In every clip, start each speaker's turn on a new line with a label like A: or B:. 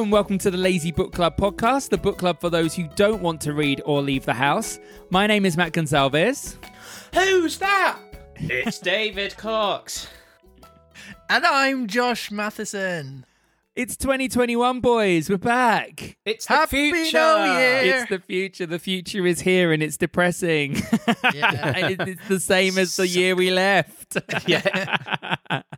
A: Hello and welcome to the Lazy Book Club podcast, the book club for those who don't want to read or leave the house. My name is Matt Gonsalves.
B: Who's that? It's David Cox.
C: And I'm Josh Matheson.
A: It's 2021, boys. We're back.
B: It's the
C: Happy
B: future.
C: New Year.
A: It's the future. The future is here and it's depressing.
C: Yeah.
A: And it's the same as the year we left.
B: Yeah.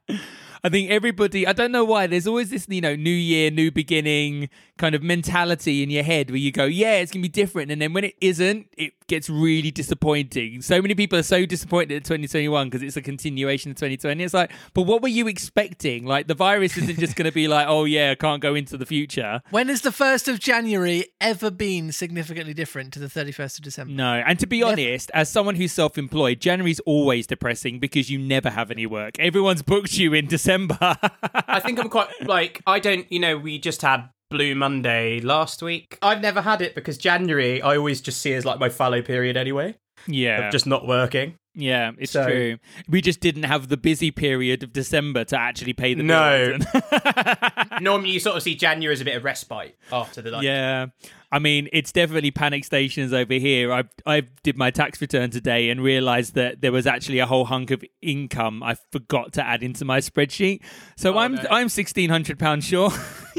A: I think everybody, I don't know why, there's always this, you know, new year, new beginning kind of mentality in your head where you go, yeah, it's going to be different. And then when it isn't, it gets really disappointing. So many people are so disappointed at 2021 because it's a continuation of 2020. It's like, but what were you expecting? Like, the virus isn't just going to be like, oh, yeah, I can't go into the future.
C: When has the 1st of January ever been significantly different to the 31st of December?
A: No. And to be
C: Never.
A: honest, as someone who's self employed, January's always depressing because you never have any work. Everyone's booked you in December.
B: I think I'm quite like I don't. You know, we just had Blue Monday last week. I've never had it because January I always just see as like my fallow period anyway.
A: yeah.
B: Of just not working.
A: Yeah, it's
B: So-
A: true. We just didn't have the busy period of December to actually pay the
B: No. Normally, you sort of see January as a bit of respite after the like.
A: yeah, I mean, it's definitely panic stations over here. I I did my tax return today and realized that there was actually a whole hunk of income I forgot to add into my spreadsheet. So
B: Oh,
A: I'm
B: no.
A: I'm sixteen hundred pounds short.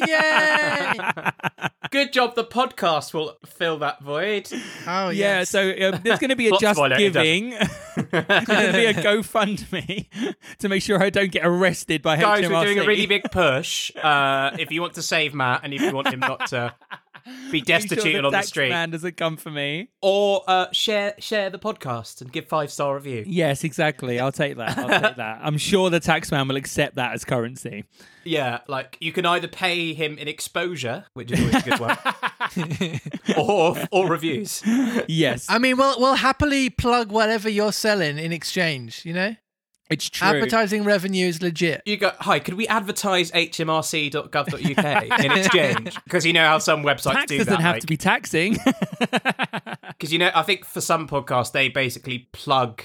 A: Yay!
C: Yay!
B: Good job. The podcast will fill that void.
C: Oh,
A: Yeah,
C: yes.
A: so um, there's going to be a
B: Plot
A: Just
B: spoiler, it doesn't.
A: Giving. there's going to be a GoFundMe to make sure I don't get arrested by
B: Guys,
A: HMRC.
B: we're doing a really big push. Uh, if you want to save Matt and if you want him not to be
A: destitute sure
B: destituted
A: the
B: on the street,
A: man doesn't come for me.
B: or uh, share share the podcast and give five star review.
A: Yes, exactly. I'll take that. I'll take that. I'm sure the taxman will accept that as currency.
B: Yeah, like you can either pay him in exposure, which is always a good one, or or reviews.
A: Yes,
C: I mean, we'll, we'll happily plug whatever you're selling in exchange, you know?
A: It's true.
C: Advertising revenue is legit.
B: You go, hi, could we advertise hmrc.gov.uk in exchange? Because you know how some websites
A: Tax
B: do that.
A: doesn't
B: that.
A: have to be taxing.
B: Because you know, I think for some podcasts they basically plug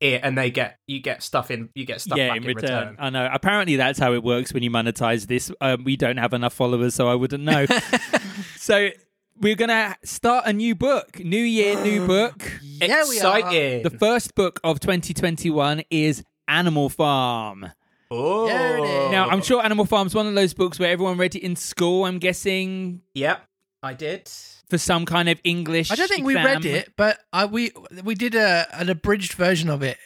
B: it and they get you get stuff in, you get stuff
A: yeah,
B: back
A: in
B: in
A: return.
B: return.
A: I know. Apparently, that's how it works when you monetize this. Um, we don't have enough followers, so I wouldn't know. so we're gonna start a new book. New year, new book.
C: Yeah, we are.
A: The first book of 2021 is Animal Farm.
B: oh,
C: There it is.
A: Now, I'm sure Animal Farm's one of those books where everyone read it in school. I'm guessing
B: Yep, I did.
A: for some kind of English.
C: I don't think we read it, but I, we we did a an abridged version of it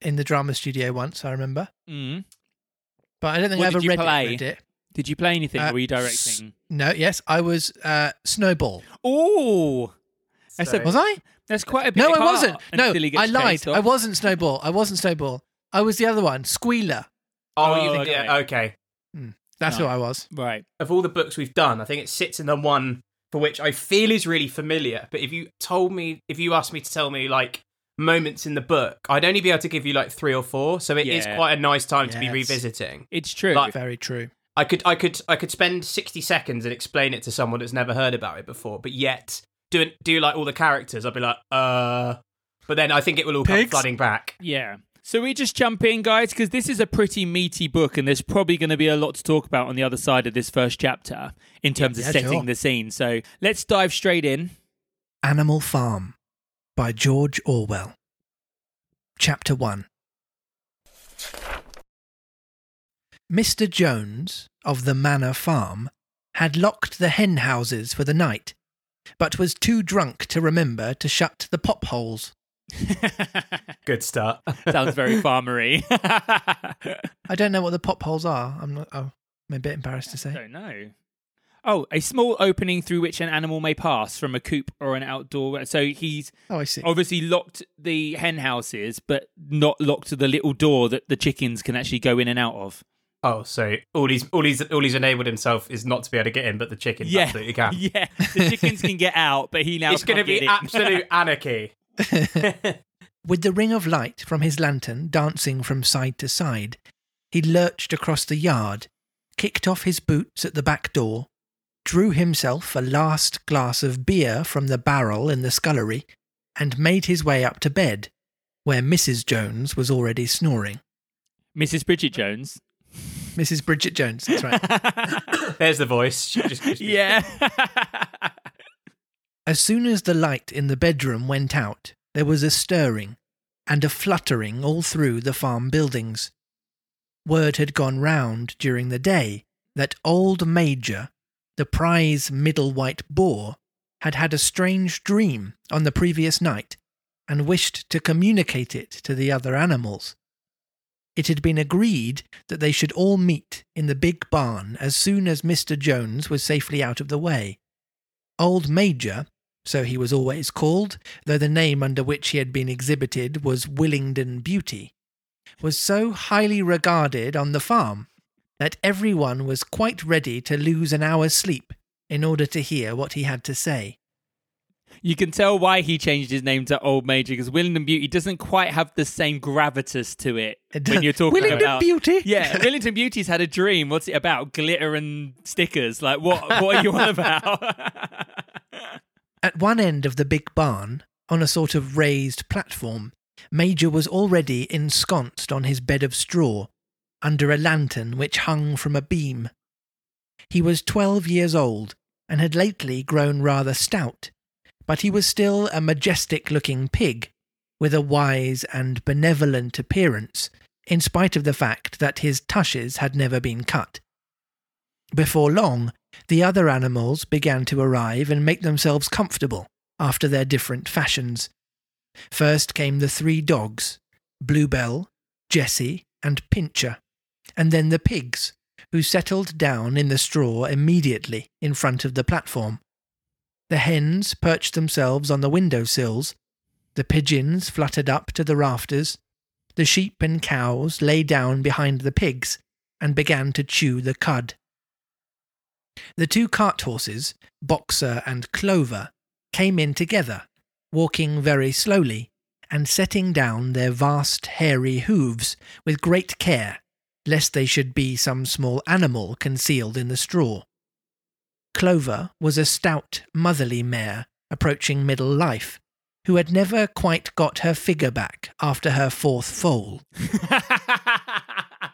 C: in the drama studio once, I remember.
A: Mm.
C: But I don't think
A: What
C: I ever
A: did you
C: read
A: play?
C: it, read it.
A: Did you play anything?
C: Uh,
A: or were you
C: s-
A: directing?
C: No, yes, I was uh, Snowball.
A: Oh, That's a-
B: So-
C: Was I?
A: that's quite a bit.
C: No,
A: of
C: I wasn't. No,
A: until he gets
C: I lied.
A: chased.
C: I wasn't Snowball. I wasn't Snowball. I was the other one, Squealer.
B: Oh,
A: Oh,
B: you think,
A: okay.
B: yeah, okay.
C: That's
A: No.
C: who I was.
A: Right.
B: Of all the books we've done, I think it sits in the one for which I feel is really familiar. But if you told me, if you asked me to tell me like moments in the book, I'd only be able to give you like three or four. So it is
A: Yeah.
B: quite a nice time to be revisiting.
A: It's true.
B: Like-
C: Very true.
B: I could, I could, I could spend sixty seconds and explain it to someone that's never heard about it before, but yet do do like all the characters. I'd be like, uh. But then I think it will all come flooding back.
A: Yeah. So we just jump in, guys, because this is a pretty meaty book, and there's probably going to be a lot to talk about on the other side of this first chapter in terms of
C: Yeah,
A: setting
C: sure.
A: the scene. So let's dive straight in.
C: Animal Farm by George Orwell. Chapter 1 Mr. Jones of the Manor Farm had locked the hen houses for the night, but was too drunk to remember to shut the pop holes.
B: Good start.
A: Sounds very farmery.
C: I don't know what the pop holes are. I'm not. Oh, I'm a bit embarrassed to say.
A: I don't know. Oh, a small opening through which an animal may pass from a coop or an outdoor. So he's
C: Oh, I see.
A: obviously locked the hen houses, but not locked the little door that the chickens can actually go in and out of.
B: Oh, so all he's all he's all he's enabled himself is not to be able to get in, but the chickens
A: Yeah,
B: absolutely can.
A: yeah. The chickens can get out, but he now
B: it's going to be
A: in.
B: absolute anarchy.
C: With the ring of light from his lantern dancing from side to side, he lurched across the yard, kicked off his boots at the back door, drew himself a last glass of beer from the barrel in the scullery, and made his way up to bed, where Mrs. Jones was already snoring.
A: Mrs. Bridget Jones.
C: Mrs. Bridget Jones. That's right.
B: There's the voice. She just-
A: yeah.
C: As soon as the light in the bedroom went out, there was a stirring and a fluttering all through the farm buildings. Word had gone round during the day that old Major, the prize middle white boar, had had a strange dream on the previous night and wished to communicate it to the other animals. It had been agreed that they should all meet in the big barn as soon as Mr. Jones was safely out of the way. Old Major, so he was always called, though the name under which he had been exhibited was Willingdon Beauty, was so highly regarded on the farm that everyone was quite ready to lose an hour's sleep in order to hear what he had to say.
A: You can tell why he changed his name to Old Major because Willingdon Beauty doesn't quite have the same gravitas to it,
C: It
A: when you're talking
C: Willingdon
A: about
C: Beauty?
A: Yeah, Willingdon Beauty's had a dream. What's it about? Glitter and stickers. Like what? What are you on about?
C: At one end of the big barn, on a sort of raised platform, Major was already ensconced on his bed of straw, under a lantern which hung from a beam. He was twelve years old, and had lately grown rather stout, but he was still a majestic looking pig, with a wise and benevolent appearance, in spite of the fact that his tushes had never been cut. Before long, the other animals began to arrive and make themselves comfortable after their different fashions. First came the three dogs Bluebell, Jessie, and Pincher, and then the pigs, who settled down in the straw immediately in front of the platform. The hens perched themselves on the window sills, the pigeons fluttered up to the rafters, the sheep and cows lay down behind the pigs and began to chew the cud. The two cart horses, Boxer and Clover, came in together, walking very slowly, and setting down their vast hairy hooves with great care, lest they should be some small animal concealed in the straw. Clover was a stout, motherly mare approaching middle life, who had never quite got her figure back after her fourth foal.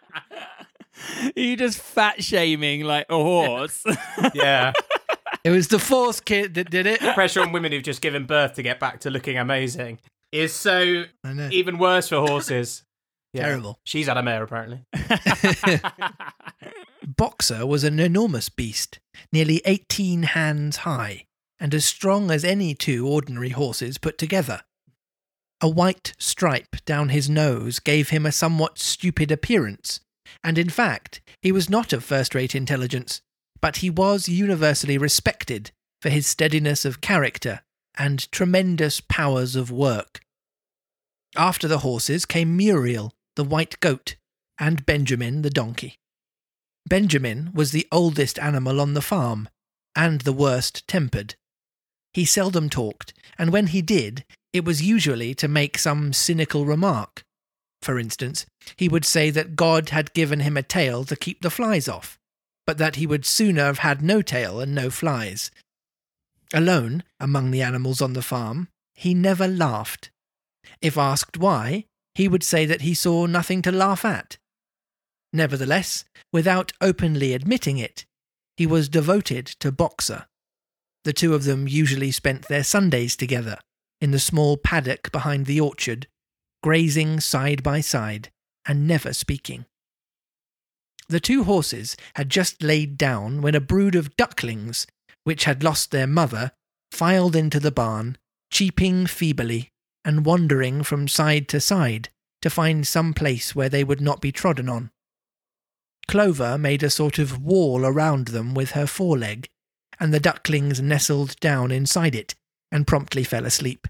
A: you just fat shaming like a horse.
B: yeah.
C: It was the force kid that did it.
B: Pressure on women who've just given birth to get back to looking amazing is so even worse for horses. Yeah.
C: Terrible.
B: She's had a mare apparently.
C: Boxer was an enormous beast, nearly 18 hands high, and as strong as any two ordinary horses put together. A white stripe down his nose gave him a somewhat stupid appearance, and in fact, he was not of first rate intelligence, but he was universally respected for his steadiness of character and tremendous powers of work. After the horses came Muriel, the white goat, and Benjamin, the donkey. Benjamin was the oldest animal on the farm, and the worst tempered. He seldom talked, and when he did, it was usually to make some cynical remark. For instance, he would say that God had given him a tail to keep the flies off, but that he would sooner have had no tail and no flies. Alone, among the animals on the farm, he never laughed. If asked why, he would say that he saw nothing to laugh at. Nevertheless, without openly admitting it, he was devoted to Boxer. The two of them usually spent their Sundays together in the small paddock behind the orchard, grazing side by side and never speaking. The two horses had just laid down when a brood of ducklings, which had lost their mother, filed into the barn, cheeping feebly and wandering from side to side to find some place where they would not be trodden on. Clover made a sort of wall around them with her foreleg, and the ducklings nestled down inside it and promptly fell asleep.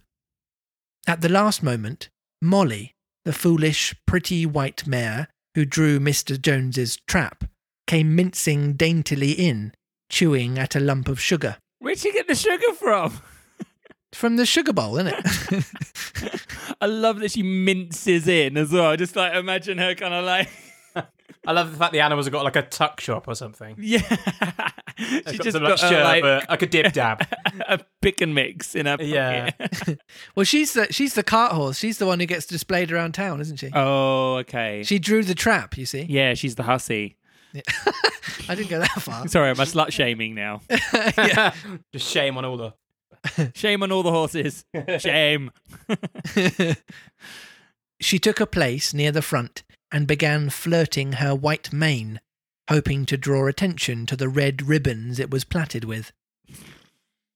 C: At the last moment, Molly, the foolish, pretty white mare who drew Mr. Jones's trap, came mincing daintily in, chewing at a lump of sugar.
A: Where'd she get the sugar from?
C: From the sugar bowl, isn't it?
A: I love that she minces in as well. Just like imagine her kind of like,
B: I love the fact the animals have got like a tuck shop or something.
A: yeah. She
B: got
A: just
B: some,
A: got
B: like, shirt,
A: like,
B: but like a dip dab.
A: a pick and mix in her pocket.
B: Yeah.
C: well, she's the she's the cart horse. She's the one who gets displayed around town, isn't she?
A: oh, okay.
C: She drew the trap, you see.
A: yeah, she's the hussy.
C: I didn't go that far.
A: Sorry, I'm a slut shaming now.
C: yeah.
B: Just shame on all the.
A: Shame on all the horses. Shame.
C: she took a place near the front and began flirting her white mane, hoping to draw attention to the red ribbons it was plaited with.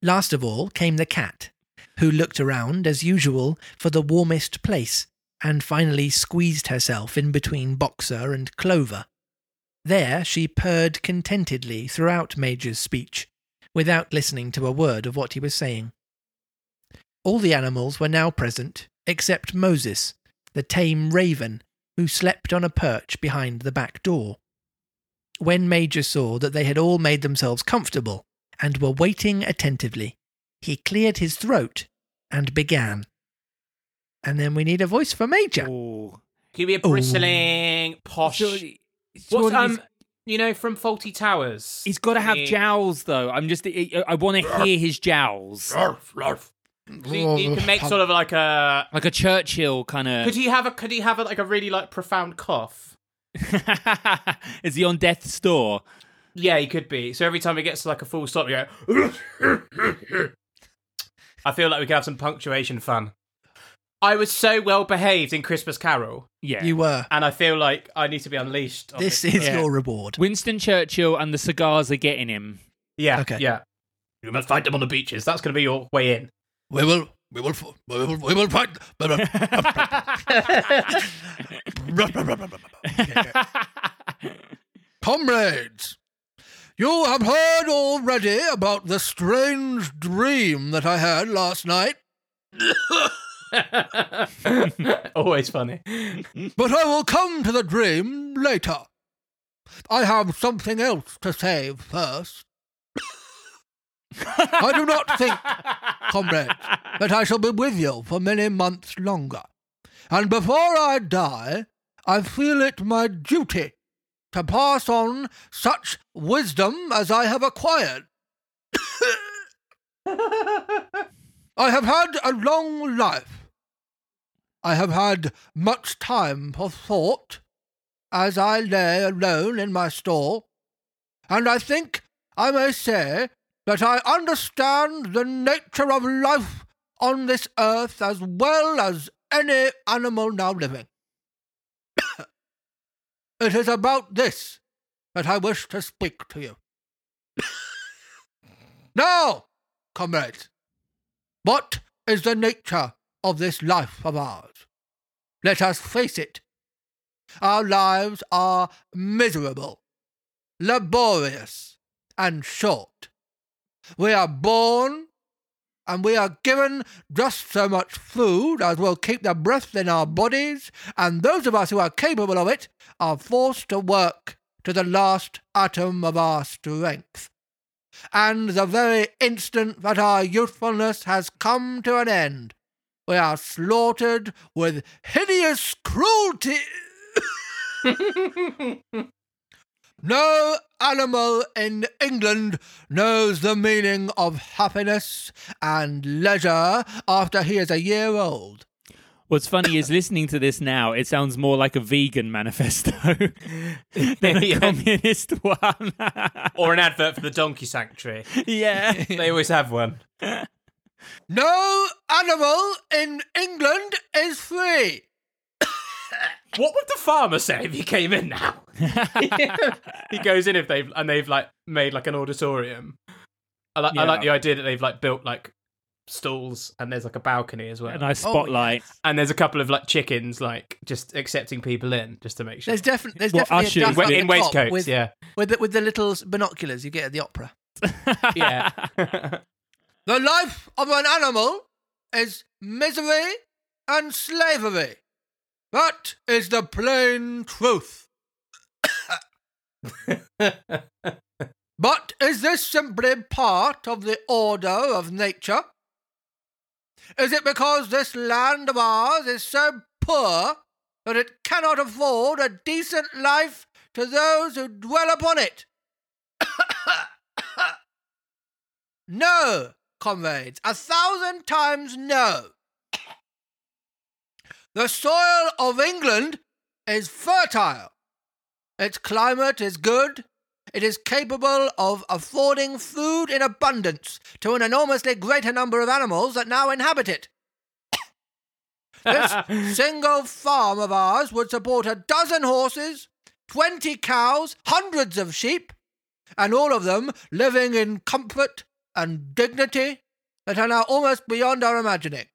C: Last of all came the cat, who looked around, as usual, for the warmest place, and finally squeezed herself in between Boxer and Clover. There she purred contentedly throughout Major's speech, without listening to a word of what he was saying. All the animals were now present, except Moses, the tame raven, who slept on a perch behind the back door. When Major saw that they had all made themselves comfortable and were waiting attentively, he cleared his throat and began. And then we need a voice for Major.
A: Ooh.
B: Give me a bristling, posh.
A: Surely-
B: What's, um, you know, from Fawlty Towers.
A: He's got to have
B: Yeah.
A: jowls, though. I'm just. I, I want to hear his jowls,
B: So you, you can make sort of like a.
A: like a Churchill kind of.
B: Could he have a? Could he have a, like a really like profound cough?
A: Is he on death's door?
B: Yeah, he could be. So every time he gets to like a full stop, you go. I feel like we could have some punctuation fun. I was so well behaved in Christmas Carol,
A: Yeah.
C: You were.
B: and I feel like I need to be unleashed.
C: This
B: this.
C: is
A: Yeah.
C: your reward.
A: Winston Churchill and the cigars are getting him.
B: Yeah.
C: Okay.
B: Yeah. You must fight them on the beaches. That's going to be your way in.
C: We will. We will. We will. We will fight. Comrades, you have heard already about the strange dream that I had last night,
B: Always funny.
C: but I will come to the dream later. I have something else to say first. I do not think, comrades, that I shall be with you for many months longer. And before I die, I feel it my duty to pass on such wisdom as I have acquired. I have had a long life. I have had much time for thought as I lay alone in my stall, and I think I may say that I understand the nature of life on this earth as well as any animal now living. it is about this that I wish to speak to you. now, comrades, what is the nature of this life of ours? Let us face it. Our lives are miserable, laborious, and short. We are born and we are given just so much food as will keep the breath in our bodies, and those of us who are capable of it are forced to work to the last atom of our strength. And the very instant that our youthfulness has come to an end, we are slaughtered with hideous cruelty. No animal in England knows the meaning of happiness and leisure after he is a year old.
A: What's funny is listening to this now, it sounds more like a vegan manifesto than a communist one.
B: or an advert for the Donkey Sanctuary.
A: yeah.
B: They always have one.
C: No animal in England is free.
B: What would the farmer say if he came in now? he goes in if they've and they've like made like an auditorium. I like I like the idea that they've like built like stalls and there's like a balcony as well.
A: A nice oh, spotlight.
B: and there's a couple of like chickens like just accepting people in just to make sure.
C: There's, defi- there's
A: Well,
C: definitely
A: ushers
C: a duck
A: with-
C: up
B: in
C: the
B: waistcoats,
C: with,
B: yeah.
C: with, the, with the little binoculars you get at the opera.
B: Yeah.
C: The life of an animal is misery and slavery. That is the plain truth. But is this simply part of the order of nature? Is it because this land of ours is so poor that it cannot afford a decent life to those who dwell upon it? no, comrades, a thousand times no. The soil of England is fertile. Its climate is good. It is capable of affording food in abundance to an enormously greater number of animals that now inhabit it. This single farm of ours would support a dozen horses, twenty cows, hundreds of sheep, and all of them living in comfort and dignity that are now almost beyond our imagining.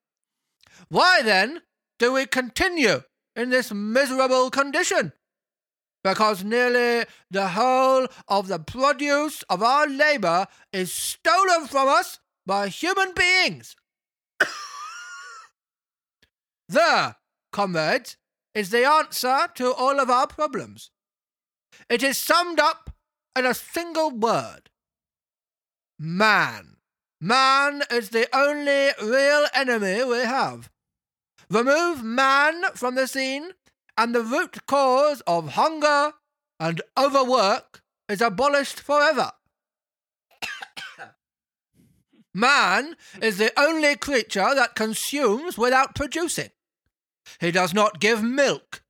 C: Why then do we continue in this miserable condition? Because nearly the whole of the produce of our labour is stolen from us by human beings. there, comrades, is the answer to all of our problems. It is summed up in a single word man. Man is the only real enemy we have. Remove man from the scene, and the root cause of hunger and overwork is abolished forever. man is the only creature that consumes without producing. He does not give milk.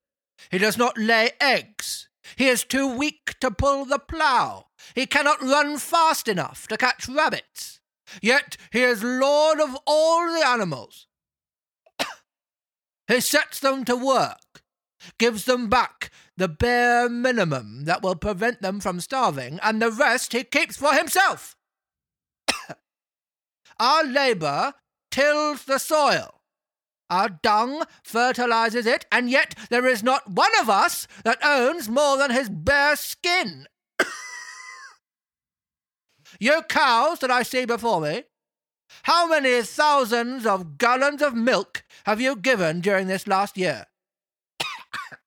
C: He does not lay eggs. He is too weak to pull the plough. He cannot run fast enough to catch rabbits. Yet he is lord of all the animals. He sets them to work, gives them back the bare minimum that will prevent them from starving, and the rest he keeps for himself. Our labour tills the soil. Our dung fertilizes it, and yet there is not one of us that owns more than his bare skin. you cows that I see before me, how many thousands of gallons of milk have you given during this last year?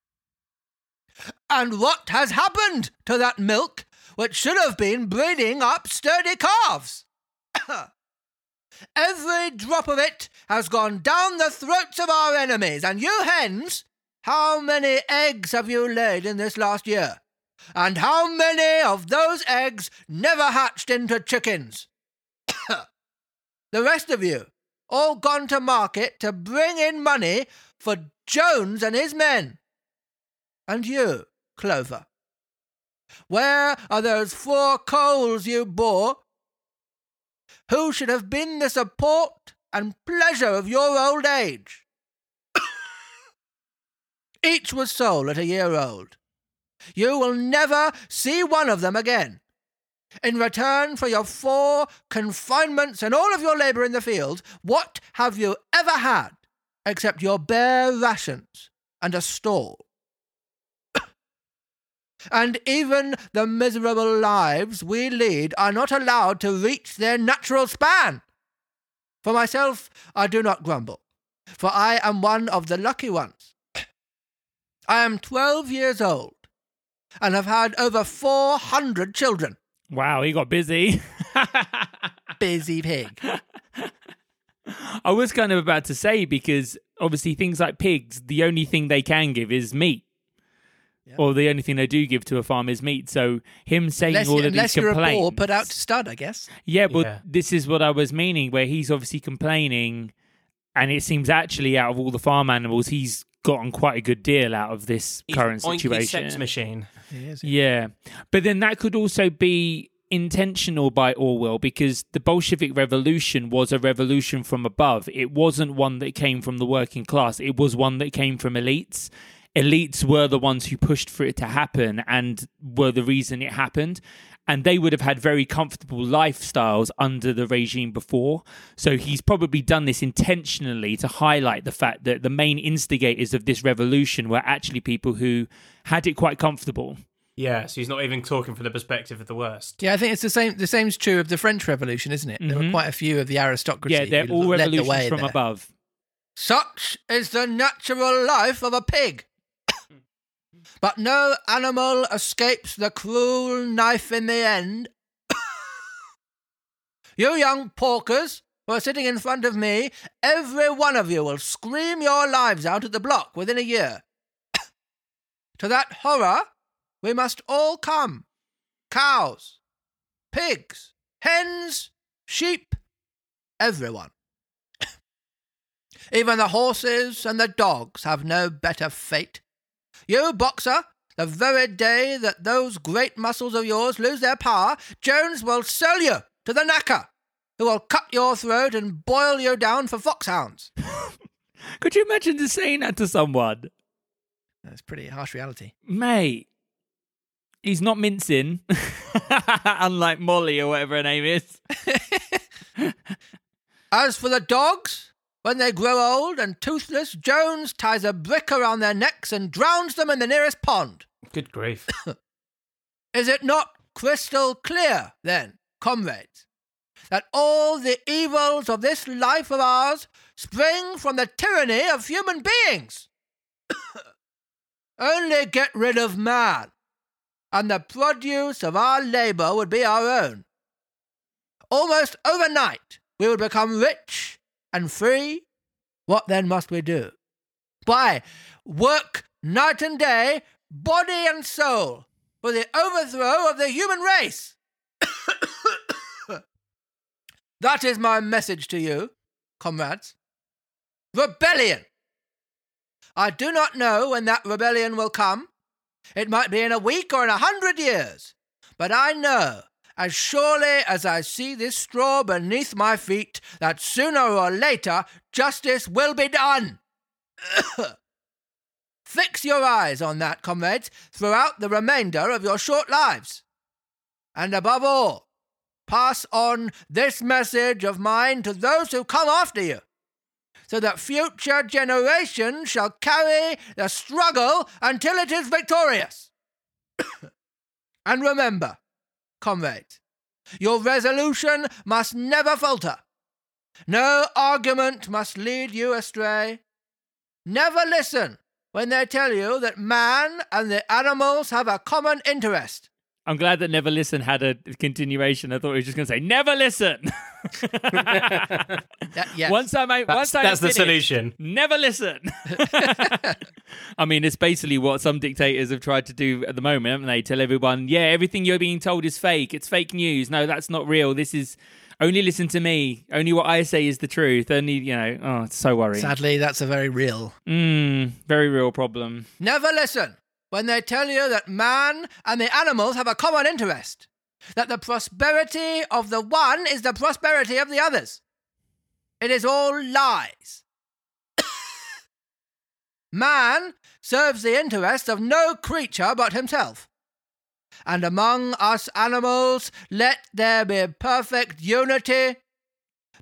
C: and what has happened to that milk which should have been breeding up sturdy calves? Every drop of it has gone down the throats of our enemies, and you hens, how many eggs have you laid in this last year? And how many of those eggs never hatched into chickens? The rest of you, all gone to market to bring in money for Jones and his men. And you, Clover, where are those four coals you bore who should have been the support and pleasure of your old age. Each was sold at a year old. You will never see one of them again. In return for your four confinements and all of your labour in the field, what have you ever had except your bare rations and a stall? and even the miserable lives we lead are not allowed to reach their natural span. For myself, I do not grumble, for I am one of the lucky ones. I am twelve years old and have had over four hundred children.
A: Wow, he got busy.
C: Busy pig.
A: I was kind of about to say because obviously things like pigs, the only thing they can give is meat. Or the only thing they do give to a farm is meat. So him saying
C: Unless,
A: all of
C: unless
A: these
C: you're a
A: complaints,
C: boar put out to stud, I guess.
A: yeah, but
B: Yeah.
A: this is what I was meaning, where he's obviously complaining, and it seems actually out of all the farm animals, he's gotten quite a good deal out of this
B: He's
A: current
B: oinky
A: situation.
B: sex machine.
A: Yeah. But then that could also be intentional by Orwell because the Bolshevik Revolution was a revolution from above. It wasn't one that came from the working class, it was one that came from elites. Elites were the ones who pushed for it to happen and were the reason it happened. And they would have had very comfortable lifestyles under the regime before. So he's probably done this intentionally to highlight the fact that the main instigators of this revolution were actually people who had it quite comfortable.
B: Yeah, so he's not even talking from the perspective of the worst.
C: Yeah, I think it's the same. The same's true of the French Revolution, isn't it? There were
A: Mhm.
C: quite a few of the aristocracy.
A: Yeah, they're
C: who
A: all
C: led the
A: revolutions
C: way
A: from
C: there.
A: above.
C: Such is the natural life of a pig. But no animal escapes the cruel knife in the end. you young porkers who are sitting in front of me, every one of you will scream your lives out at the block within a year. to that horror, we must all come cows, pigs, hens, sheep, everyone. Even the horses and the dogs have no better fate. You, boxer, the very day that those great muscles of yours lose their power, Jones will sell you to the knacker, who will cut your throat and boil you down for foxhounds.
A: Could you imagine just saying that to someone?
C: That's pretty harsh reality.
A: Mate, he's not mincing, unlike Molly or whatever her name is.
C: As for the dogs, when they grow old and toothless, Jones ties a brick around their necks and drowns them in the nearest pond.
B: Good grief.
C: Is it not crystal clear, then, comrades, that all the evils of this life of ours spring from the tyranny of human beings? Only get rid of man, and the produce of our labour would be our own. Almost overnight, we would become rich and free. What then must we do? Why, work night and day, body and soul, for the overthrow of the human race. that is my message to you, comrades. Rebellion! I do not know when that rebellion will come. It might be in a week or in a hundred years. But I know, as surely as I see this straw beneath my feet, that sooner or later justice will be done. Fix your eyes on that, comrades, throughout the remainder of your short lives. And above all, pass on this message of mine to those who come after you so that future generations shall carry the struggle until it is victorious. and remember, comrades, your resolution must never falter. No argument must lead you astray. Never listen when they tell you that man and the animals have a common interest.
A: I'm glad that Never Listen had a continuation. I thought he was just going to say, Never listen.
C: That- yes.
A: Once I make,
B: That's,
A: once I
B: that's the solution.
A: Never listen. I mean, it's basically what some dictators have tried to do at the moment, haven't they? Tell everyone, yeah, everything you're being told is fake. It's fake news. No, that's not real. This is only listen to me. Only what I say is the truth. Only, you know, oh, it's so worrying.
C: Sadly, that's a very real.
A: Mm, very real problem.
C: Never listen when they tell you that man and the animals have a common interest, that the prosperity of the one is the prosperity of the others. It is all lies. man serves the interest of no creature but himself. And among us animals, let there be perfect unity,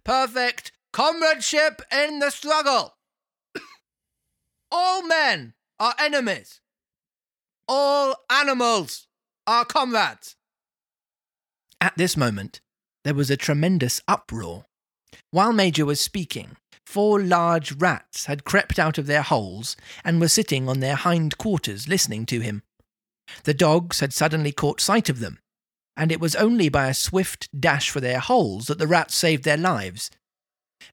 C: perfect comradeship in the struggle. all men are enemies. All animals are comrades. At this moment, there was a tremendous uproar. While Major was speaking, four large rats had crept out of their holes and were sitting on their hind quarters listening to him. The dogs had suddenly caught sight of them, and it was only by a swift dash for their holes that the rats saved their lives.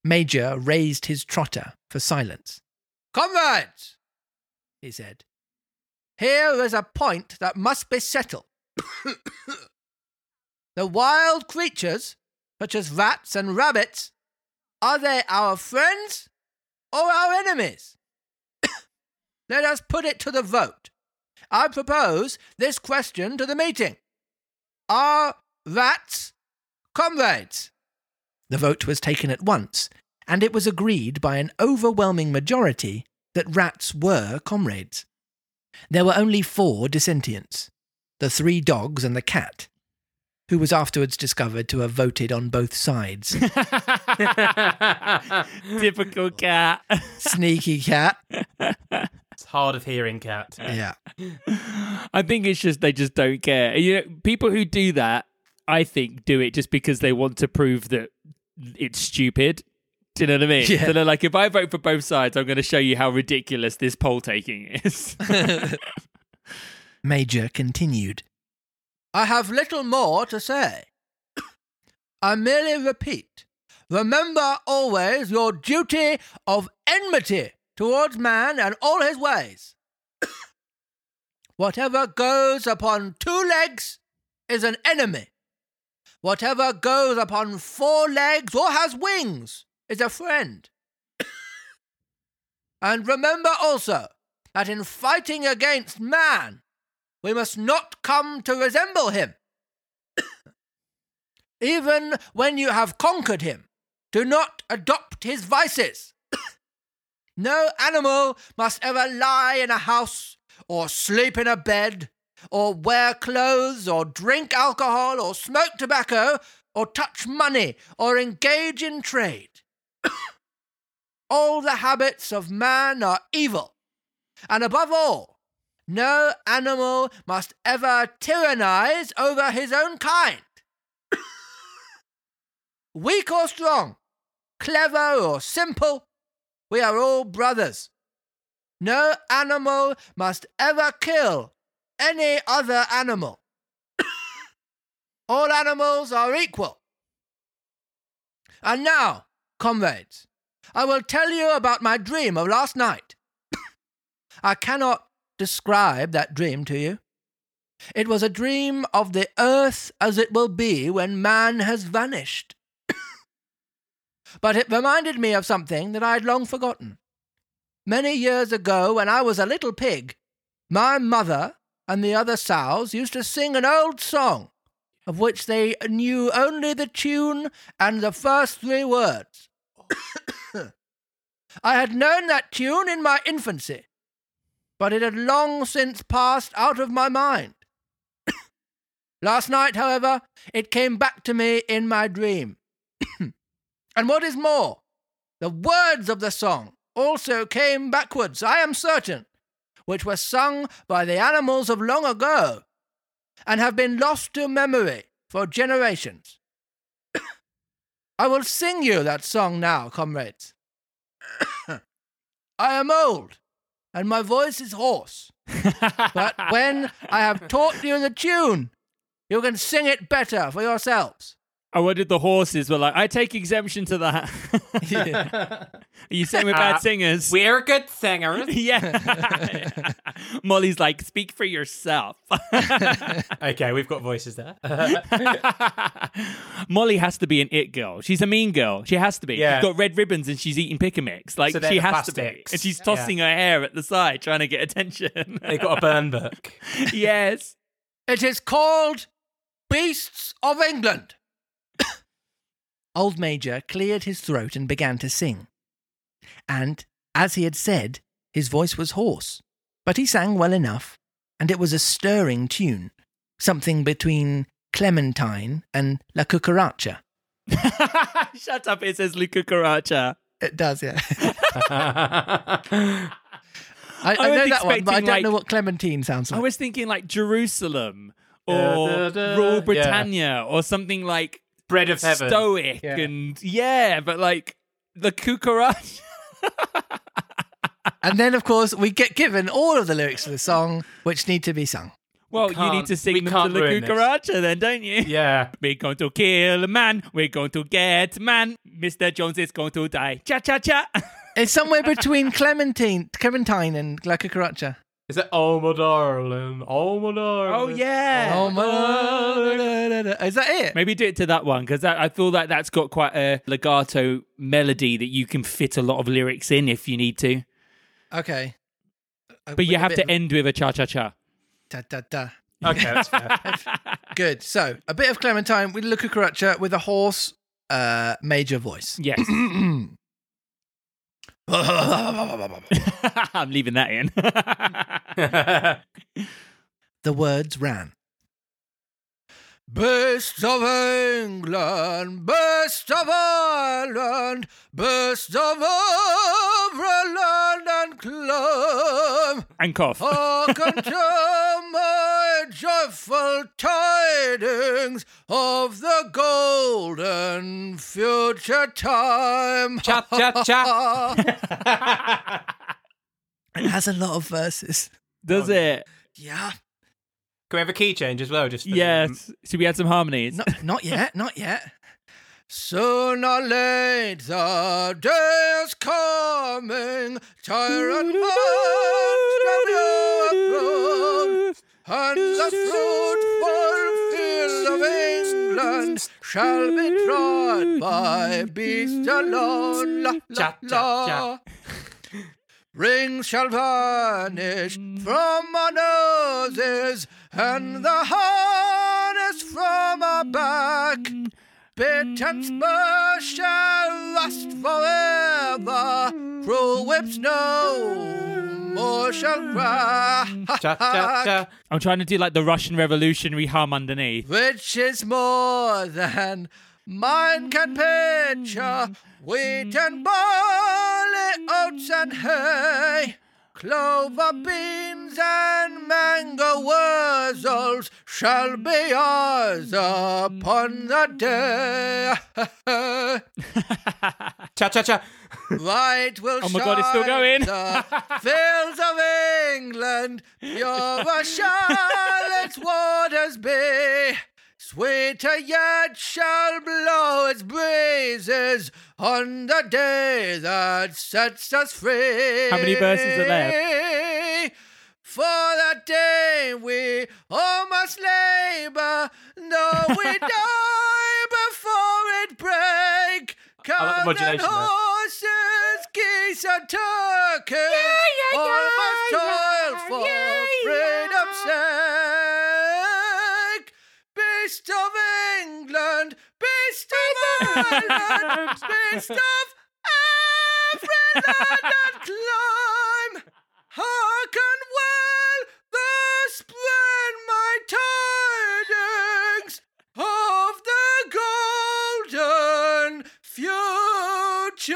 C: Major raised his trotter for silence. Comrades, he said, here is a point that must be settled. the wild creatures, such as rats and rabbits, are they our friends or our enemies? Let us put it to the vote. I propose this question to the meeting. Are rats comrades? The vote was taken at once, and it was agreed by an overwhelming majority that rats were comrades. There were only four dissentients the three dogs and the cat, who was afterwards discovered to have voted on both sides.
A: Typical cat.
C: Sneaky cat.
B: It's hard of hearing, cat.
C: Yeah.
A: I think it's just they just don't care. You know, people who do that, I think, do it just because they want to prove that it's stupid. Do you know what I mean?
C: Yeah.
A: So they're like, if I vote for both sides, I'm going to show you how ridiculous this poll taking is.
C: Major continued. I have little more to say. I merely repeat remember always your duty of enmity towards man and all his ways. Whatever goes upon two legs is an enemy. Whatever goes upon four legs or has wings is a friend. and remember also that in fighting against man, we must not come to resemble him. Even when you have conquered him, do not adopt his vices. no animal must ever lie in a house, or sleep in a bed, or wear clothes, or drink alcohol, or smoke tobacco, or touch money, or engage in trade. all the habits of man are evil. And above all, no animal must ever tyrannize over his own kind. Weak or strong, clever or simple, we are all brothers. No animal must ever kill any other animal. all animals are equal. And now, comrades, I will tell you about my dream of last night. I cannot describe that dream to you. It was a dream of the earth as it will be when man has vanished. but it reminded me of something that I had long forgotten. Many years ago, when I was a little pig, my mother and the other sows used to sing an old song of which they knew only the tune and the first three words. I had known that tune in my infancy, but it had long since passed out of my mind. Last night, however, it came back to me in my dream. and what is more, the words of the song also came backwards, I am certain, which were sung by the animals of long ago, and have been lost to memory for generations. I will sing you that song now, comrades. I am old, and my voice is hoarse. but when I have taught you the tune, you can sing it better for yourselves.
A: I wondered the horses were like, I take exemption to that. Are you saying we're bad
B: Uh,
A: singers?
B: We're good singers.
A: yeah. Molly's like, speak for yourself.
B: okay, we've got voices there.
A: Molly has to be an it girl. She's a mean girl. She has to be.
B: Yeah.
A: She's got red ribbons and she's eating pick a mix. Like
B: So
A: she
B: the
A: has to be. And she's tossing her hair at the side trying to get attention.
B: they got a burn book.
A: yes.
C: It is called Beasts of England. Old Major cleared his throat and began to sing. And, as he had said, his voice was hoarse, but he sang well enough, and it was a stirring tune, something between Clementine and La Cucaracha.
A: Shut up, it says Luca Caracha.
C: It does, yeah.
B: yeah,
C: I, I,
A: I
C: know that one, but I don't
A: like-
C: know what Clementine sounds like.
A: I was thinking like Jerusalem or
B: Da, da, da.
A: Royal
B: Yeah.
A: Britannia or something like
B: Bread of heaven.
A: stoic
B: Yeah.
A: and yeah, but like the Cucaracha.
C: And then, of course, we get given all of the lyrics of the song, which need to be sung.
A: Well, you need to sing them to the
B: ruin this.
A: Then, don't you?
B: Yeah.
A: We're going to kill a man. We're going to get man. Mr. Jones is going to die. Cha cha cha.
C: It's somewhere between Clementine, Clementine and La Cucaracha.
B: Is it Oh my darling? Oh my darling.
A: Oh yeah.
C: Oh my! Darling. Is that it?
A: Maybe do it to that one because I feel like that's got quite a legato melody that you can fit a lot of lyrics in if you need to.
C: Okay.
A: But you have to end with a cha cha cha.
C: Da, da, da.
B: Okay, that's fair.
C: Good. So a bit of Clementine with Luca Cucaracha with a hoarse uh, major voice.
A: Yes. I'm leaving that in.
C: the words ran. Beasts of England, best of Ireland, best of every land and clime.
A: and cough.
C: Hearken to my joyful tidings of the golden future time.
B: Cha, cha, cha.
C: it has a lot of verses.
A: Does oh, it?
C: Yeah.
B: Can we have a key change as well? Just for-
A: Yes. Should we add some harmonies?
C: Not, not yet, not yet. Soon or late the day is coming, tyrant man shall be overthrown, and the fruitful field of England shall be trod by beasts alone. La, la,
B: Cha, cha, cha.
C: la. Rings shall vanish from our noses, and the harness from our back. And spur shall last forever. Cruel whips no more shall cry.
B: Cha cha cha.
A: I'm trying to do like the Russian revolutionary hum underneath.
C: Which is more than mine can picture. Wheat and barley, oats and hay. Clover beans and mangel wurzels shall be ours upon the day.
B: Cha cha cha.
C: Light will
A: Oh my God, it's still
C: shine
A: going.
C: The fields of England, pure shall its waters be. Sweeter yet shall blow its breezes on the day that sets us free.
A: How many verses are left?
C: For that day we all must labor, though we die before it break.
B: I like
C: and horses, geese and turkeys, all must toil for freedom's sake. Ireland, beast of every land and clime. Hearken well, thus spread my tidings of the golden future.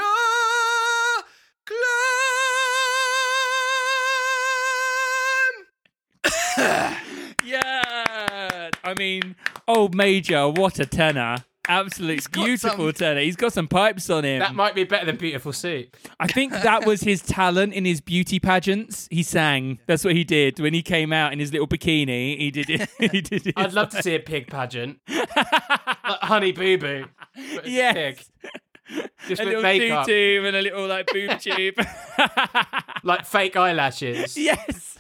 A: Yeah. I mean, old Major, what a tenor. Absolute beautiful
C: some-
A: tenor. He's got some pipes on him.
B: That might be better than Beautiful Soup.
A: I think that was his talent in his beauty pageants. He sang. That's what he did when he came out in his little bikini. He did it. He did it.
B: I'd love to see a pig pageant. like Honey Boo Boo. but it's a
A: Yes.
B: pig. Just
A: a
B: with
A: little
B: makeup.
A: tutu and a little like boob tube.
B: Like fake eyelashes.
A: yes,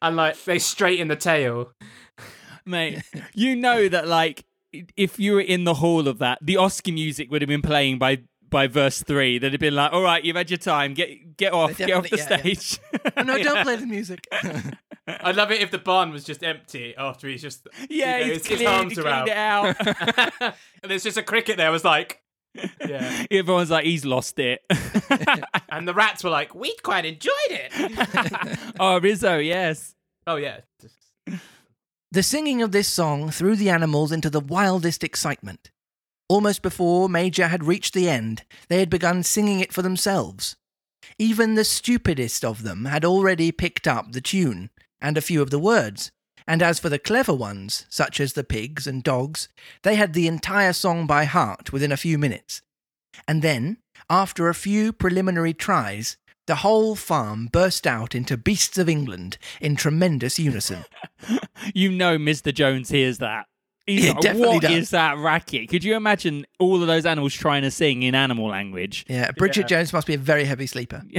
B: And like they straighten the tail.
A: mate. You know that like if you were in the hall of that, the Oscar music would have been playing by by verse three. They'd have been like, "All right, you've had your time. Get get off. Get off the
C: yeah,
A: stage."
C: Oh, no, don't play the music.
B: I'd love it if the barn was just empty after he's just
A: Yeah,
B: you know,
A: he's
B: his, his
A: cleared,
B: arms
A: he
B: are out.
A: out.
B: and there's just a cricket there was like Yeah.
A: Everyone's like, he's lost it.
B: And the rats were like, We'd quite enjoyed it.
A: oh, Rizzo, yes.
B: oh yeah.
C: The singing of this song threw the animals into the wildest excitement. Almost before Major had reached the end, they had begun singing it for themselves. Even the stupidest of them had already picked up the tune and a few of the words, and as for the clever ones, such as the pigs and dogs, they had the entire song by heart within a few minutes. And then, after a few preliminary tries, the whole farm burst out into Beasts of England in tremendous unison.
A: You know Mr. Jones hears that. He's
C: He
A: like, "What
C: does."
A: is that racket? Could you imagine all of those animals trying to sing in animal language?
C: Yeah, Bridget
B: Yeah.
C: Jones must be a very heavy sleeper.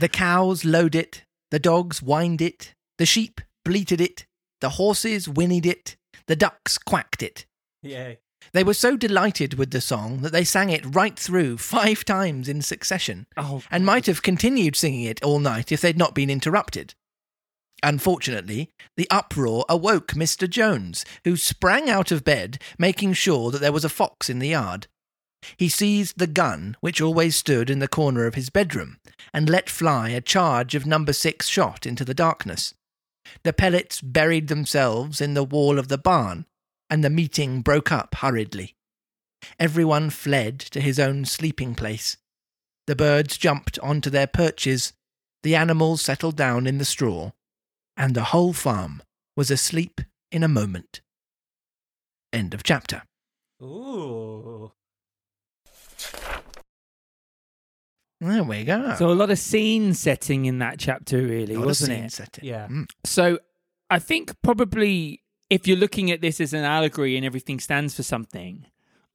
C: The cows lowed it, the dogs whined it, the sheep bleated it, the horses whinnied it, the ducks quacked it.
B: Yeah.
C: They were so delighted with the song that they sang it right through five times in succession,
A: oh,
C: and might have continued singing it all night if they'd not been interrupted. Unfortunately, the uproar awoke Mr. Jones, who sprang out of bed, making sure that there was a fox in the yard. He seized the gun, which always stood in the corner of his bedroom, and let fly a charge of number six shot into the darkness. The pellets buried themselves in the wall of the barn, and the meeting broke up hurriedly. Everyone fled to his own sleeping place. The birds jumped onto their perches, the animals settled down in the straw, and the whole farm was asleep in a moment. End of chapter.
B: Ooh.
C: There we go.
A: so a lot of scene setting in that chapter, really, wasn't
C: scene
A: it?
C: setting.
B: Yeah.
C: Mm.
A: So I think probably if you're looking at this as an allegory and everything stands for something,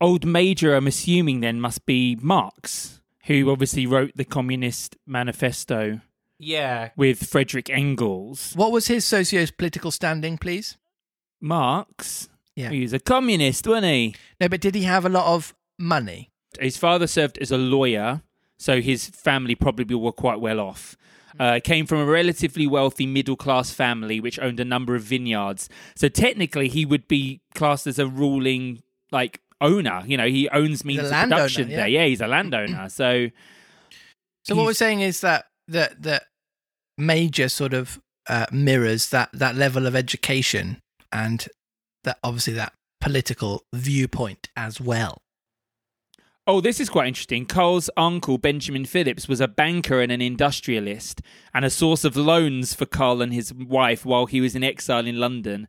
A: Old Major, I'm assuming then must be Marx, who obviously wrote the Communist Manifesto
B: Yeah.
A: with Frederick Engels.
C: What was his socio-political standing, please?
A: Marx,
C: Yeah.
A: he was a communist, wasn't he?
C: No, but did he have a lot of money?
A: His father served as a lawyer, so his family probably were quite well off. Uh, came from a relatively wealthy middle class family which owned a number of vineyards. So technically, he would be classed as a ruling like owner. You know, he owns means of
C: landowner,
A: production
C: yeah.
A: there. Yeah, he's a landowner. So
C: So what we're saying is that that that major sort of uh, mirrors that that level of education and that obviously that political viewpoint as well.
A: Oh, this is quite interesting. Karl's uncle, Benjamin Phillips, was a banker and an industrialist and a source of loans for Karl and his wife while he was in exile in London.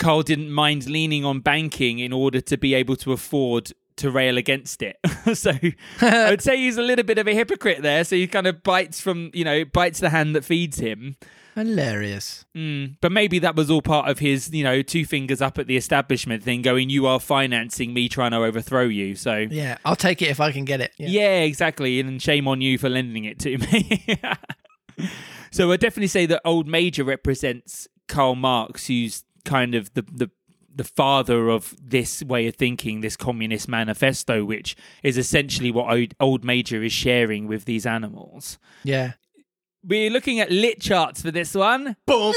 A: Carl didn't mind leaning on banking in order to be able to afford to rail against it. so I would say he's a little bit of a hypocrite there. So he kind of bites from, you know, bites the hand that feeds him.
C: Hilarious.
A: Mm, but maybe that was all part of his, you know, two fingers up at the establishment thing, going, "You are financing me trying to overthrow you." So
C: Yeah, I'll take it if I can get it. Yeah.
A: yeah. exactly. And shame on you for lending it to me. so I definitely say that Old Major represents Karl Marx, who's kind of the the the father of this way of thinking, this communist manifesto, which is essentially what Old- Old Major is sharing with these animals.
C: Yeah.
A: We're looking at LitCharts for this one.
B: Boom.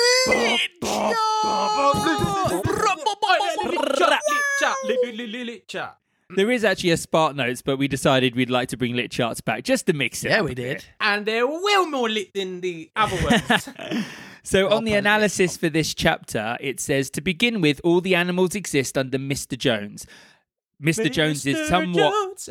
A: There is actually a SparkNotes, but we decided we'd like to bring LitCharts back just to mix it.
C: Yeah,
A: up
C: we did.
B: And they're well more lit than the other ones.
A: So, on the analysis for this chapter, it says to begin with, all the animals exist under Mr. Jones. Mr. Jones is somewhat.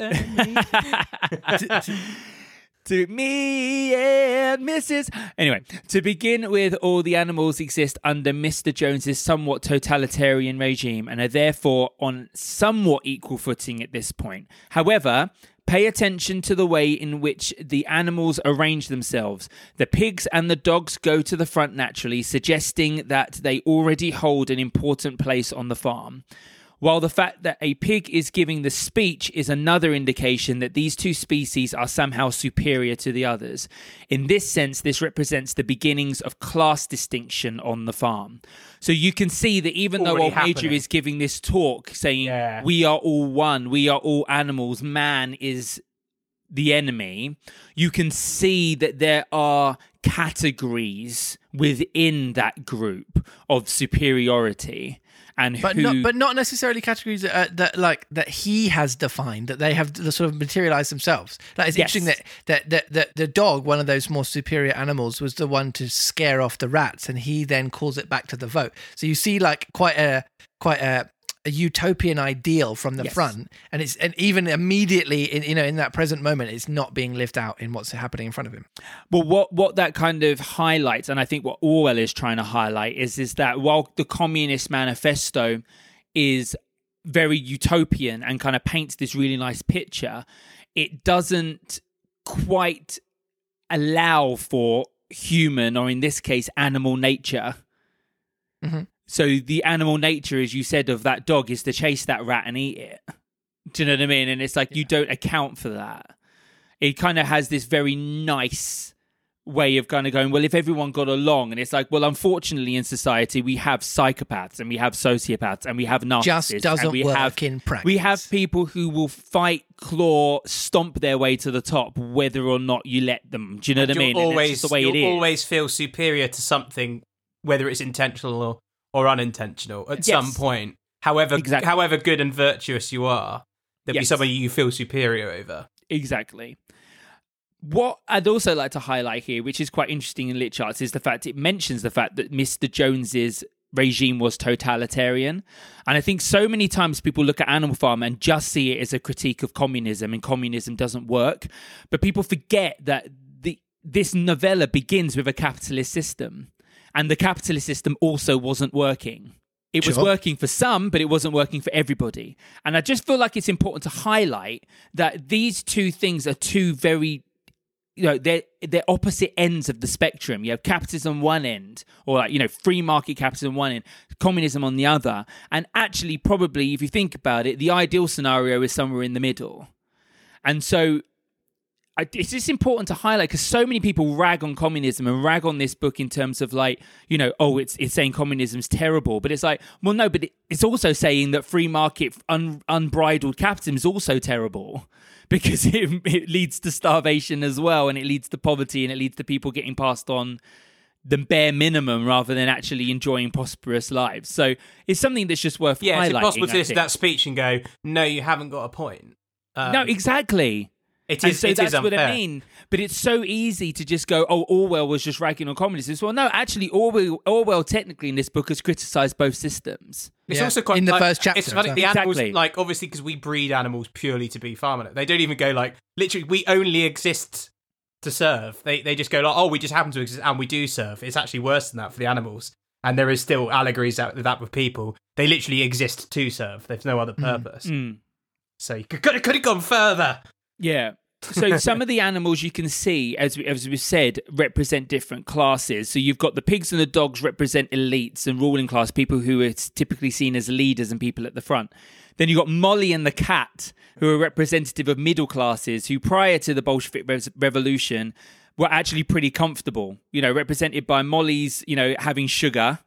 A: To me and Mrs. Anyway, to begin with, all the animals exist under Mr. Jones's somewhat totalitarian regime and are therefore on somewhat equal footing at this point. However, pay attention to the way in which the animals arrange themselves. The pigs and the dogs go to the front naturally, suggesting that they already hold an important place on the farm. While the fact that a pig is giving the speech is another indication that these two species are somehow superior to the others. In this sense, this represents the beginnings of class distinction on the farm. So you can see that even though
B: Already
A: Old Major is giving this talk saying,
B: Yeah.
A: We are all one, we are all animals, man is the enemy, you can see that there are categories within that group of superiority. And
C: But
A: who,
C: not, but not necessarily categories that, uh, that like that he has defined that they have the sort of materialized themselves. Like it's
A: Yes.
C: interesting that, that that that the dog, one of those more superior animals, was the one to scare off the rats, and he then calls it back to the vote. So you see, like quite a quite a, a utopian ideal from the
A: Yes.
C: front, and it's and even immediately in you know in that present moment, it's not being lived out in what's happening in front of him.
A: Well, what what that kind of highlights, and I think what Orwell is trying to highlight is is that while the Communist Manifesto is very utopian and kind of paints this really nice picture, it doesn't quite allow for human, or in this case, animal nature.
C: Mhm.
A: So the animal nature, as you said, of that dog is to chase that rat and eat it. Do you know what I mean? And it's like you don't account for that. It kind of has this very nice way of kind of going, well, if everyone got along, and it's like, well, unfortunately, in society, we have psychopaths and we have sociopaths and we have narcissists.
C: Just
A: and
C: doesn't
A: we
C: work
A: have,
C: in practice.
A: We have people who will fight, claw, stomp their way to the top, whether or not you let them. Do you know what I mean?
B: Always,
A: the way it is.
B: always feel superior to something, whether it's intentional or, or unintentional. At
A: Yes.
B: some point, however,
A: Exactly.
B: however good and virtuous you are, there'll be
A: Yes.
B: somebody you feel superior over.
A: Exactly. What I'd also like to highlight here, which is quite interesting in LitCharts, is the fact it mentions the fact that Mr. Jones's regime was totalitarian. And I think so many times people look at Animal Farm and just see it as a critique of communism and communism doesn't work. But people forget that the this novella begins with a capitalist system. And the capitalist system also wasn't working. It was working for some, but it wasn't working for everybody. And I just feel like it's important to highlight that these two things are two very you know they're they're opposite ends of the spectrum you have capitalism on one end or like you know free market capitalism on one end communism on the other and actually probably if you think about it the ideal scenario is somewhere in the middle and so I, it's just important to highlight because so many people rag on communism and rag on this book in terms of like you know oh it's it's saying communism's terrible but it's like well no but it, it's also saying that free market un, unbridled capitalism is also terrible because it, it leads to starvation as well, and it leads to poverty, and it leads to people getting passed on the bare minimum rather than actually enjoying prosperous lives. So it's something that's just worth
B: Yeah, it's impossible to listen to that speech and go, "No, you haven't got a point." Um,
A: no, exactly.
B: It
A: And so
B: it
A: that's
B: is
A: what
B: unfair.
A: I mean. But it's so easy to just go, "Oh, Orwell was just ragging on communists." Well, no, actually, Orwell, Orwell technically in this book has criticised both systems.
B: It's
C: Yeah,
B: also quite
C: in the
B: like,
C: first chapter
B: It's funny
C: as
B: the
C: well.
B: animals,
A: Exactly.
B: like obviously because we breed animals purely to be farmed. They don't even go like literally. We only exist to serve. They they just go like, oh, we just happen to exist and we do serve. It's actually worse than that for the animals. And there is still allegories out with that with people. They literally exist to serve. There's no other purpose.
A: Mm.
B: So you could could have gone further.
A: Yeah. So some of the animals you can see, as we, as we said, represent different classes. So you've got the pigs and the dogs represent elites and ruling class people who are typically seen as leaders and people at the front. Then you've got Molly and the cat, who are representative of middle classes, who prior to the Bolshevik Rev- Revolution were actually pretty comfortable. You know, represented by Molly's, you know, having sugar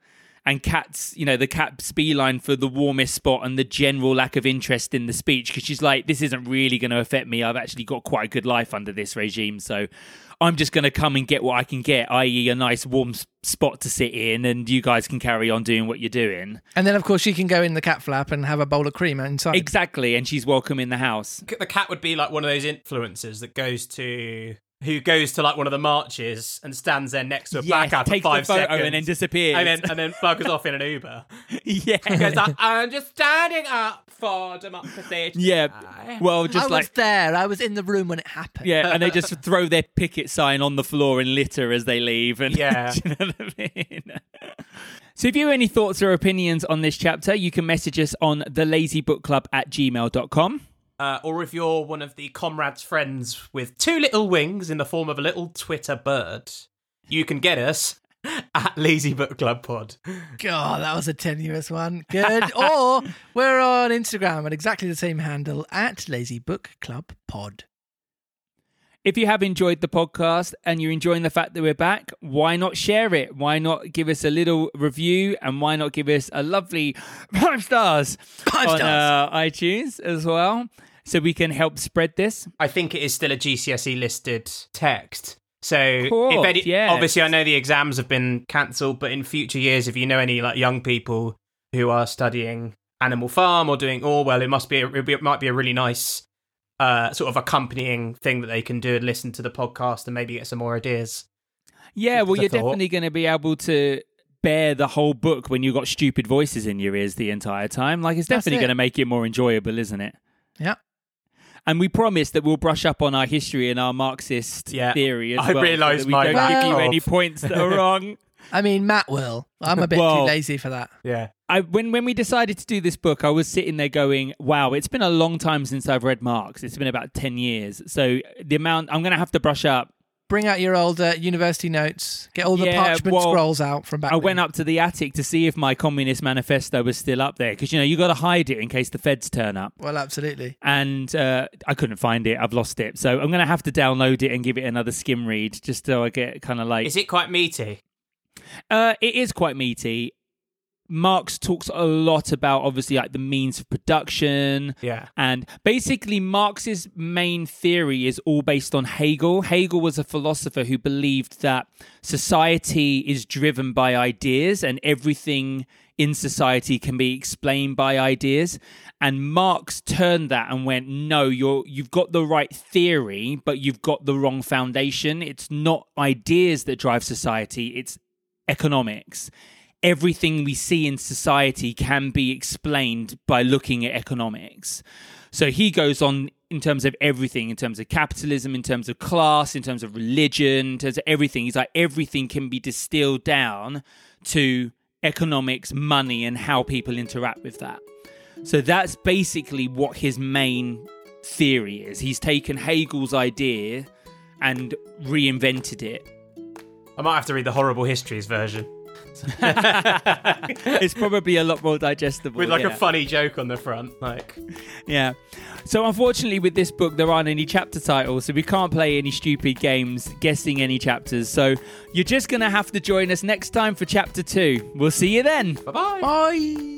A: and cat's, you know, the cat's beeline for the warmest spot and the general lack of interest in the speech because she's like, this isn't really going to affect me. I've actually got quite a good life under this regime, so I'm just going to come and get what I can get, i.e., a nice warm spot to sit in, and you guys can carry on doing what you're doing.
C: And then, of course, she can go in the cat flap and have a bowl of cream inside.
A: Exactly, and she's welcome in the house.
B: The cat would be like one of those influencers that goes to who goes to like one of the marches and stands there next to a
A: Yes,
B: blackout for
A: takes the
B: five
A: photo
B: seconds
A: and then disappears.
B: and then and then buggers off in an Uber.
A: yeah,
B: Goes like, I'm just standing up for democracy.
A: yeah. Well,
C: I
A: just
C: was
A: like
C: there. I was in the room when it happened.
A: Yeah, and they just throw their picket sign on the floor and litter as they leave. And
B: Yeah.
A: do you know what I mean? So if you have any thoughts or opinions on this chapter, you can message us on thelazybookclub at gmail.com.
B: Uh, or if you're one of the comrades' friends with two little wings in the form of a little Twitter bird, you can get us at Lazy Book Club Pod.
C: God, that was a tenuous one. Good. or we're on Instagram at exactly the same handle at Lazy Book Club Pod.
A: If you have enjoyed the podcast and you're enjoying the fact that we're back, why not share it? Why not give us a little review and why not give us a lovely five stars
C: Five
A: on
C: stars.
A: Uh, iTunes as well so we can help spread this?
B: I think it is still a GCSE listed text. So,
A: course,
B: if any,
A: yes.
B: obviously, I know the exams have been cancelled, but in future years, if you know any like young people who are studying Animal Farm or doing Orwell, it must be, a, it, be- it might be a really nice uh, sort of accompanying thing that they can do and listen to the podcast and maybe get some more ideas.
A: Yeah, well, you're
B: thought.
A: definitely going to be able to bear the whole book when you've got stupid voices in your ears the entire time. Like, it's
C: That's
A: definitely
C: it.
A: going to make it more enjoyable, isn't it?
C: Yeah.
A: And we promise that we'll brush up on our history and our Marxist
B: Yeah.
A: theory as
B: I
A: well. so
B: realised
A: that we don't
C: lack
A: give you any points that are wrong.
C: I mean, Matt will. I'm a bit
A: Well-
C: too lazy for that.
B: Yeah.
A: I when when we decided to do this book, I was sitting there going, "Wow, it's been a long time since I've read Marx. It's been about ten years. So the amount I'm going to have to brush up
C: Bring out your old uh, university notes. Get all the
A: Yeah,
C: parchment
A: well,
C: scrolls out from back
A: I
C: then.
A: went up to the attic to see if my communist manifesto was still up there because you know you got to hide it in case the feds turn up.
C: Well, absolutely.
A: And uh, I couldn't find it. I've lost it, so I'm gonna have to download it and give it another skim read just so I get kind of like.
B: Is it quite meaty?
A: Uh, it is quite meaty. Marx talks a lot about obviously like the means of production,
B: Yeah.
A: and basically, Marx's main theory is all based on Hegel. Hegel was a philosopher who believed that society is driven by ideas and everything in society can be explained by ideas. And Marx turned that and went, "No, you're you've got the right theory, but you've got the wrong foundation. It's not ideas that drive society; it's economics." Everything we see in society can be explained by looking at economics. So he goes on in terms of everything, in terms of capitalism, in terms of class, in terms of religion, in terms of everything. He's like, everything can be distilled down to economics, money, and how people interact with that. So that's basically what his main theory is. He's taken Hegel's idea and reinvented it.
B: I might have to read the Horrible Histories version
A: it's probably a lot more digestible.
B: with like
A: yeah.
B: a funny joke on the front. Like,
A: Yeah. So unfortunately, with this book, there aren't any chapter titles, so we can't play any stupid games guessing any chapters. So you're just gonna have to join us next time for chapter two. We'll see you then.
B: bye bye.
C: Bye.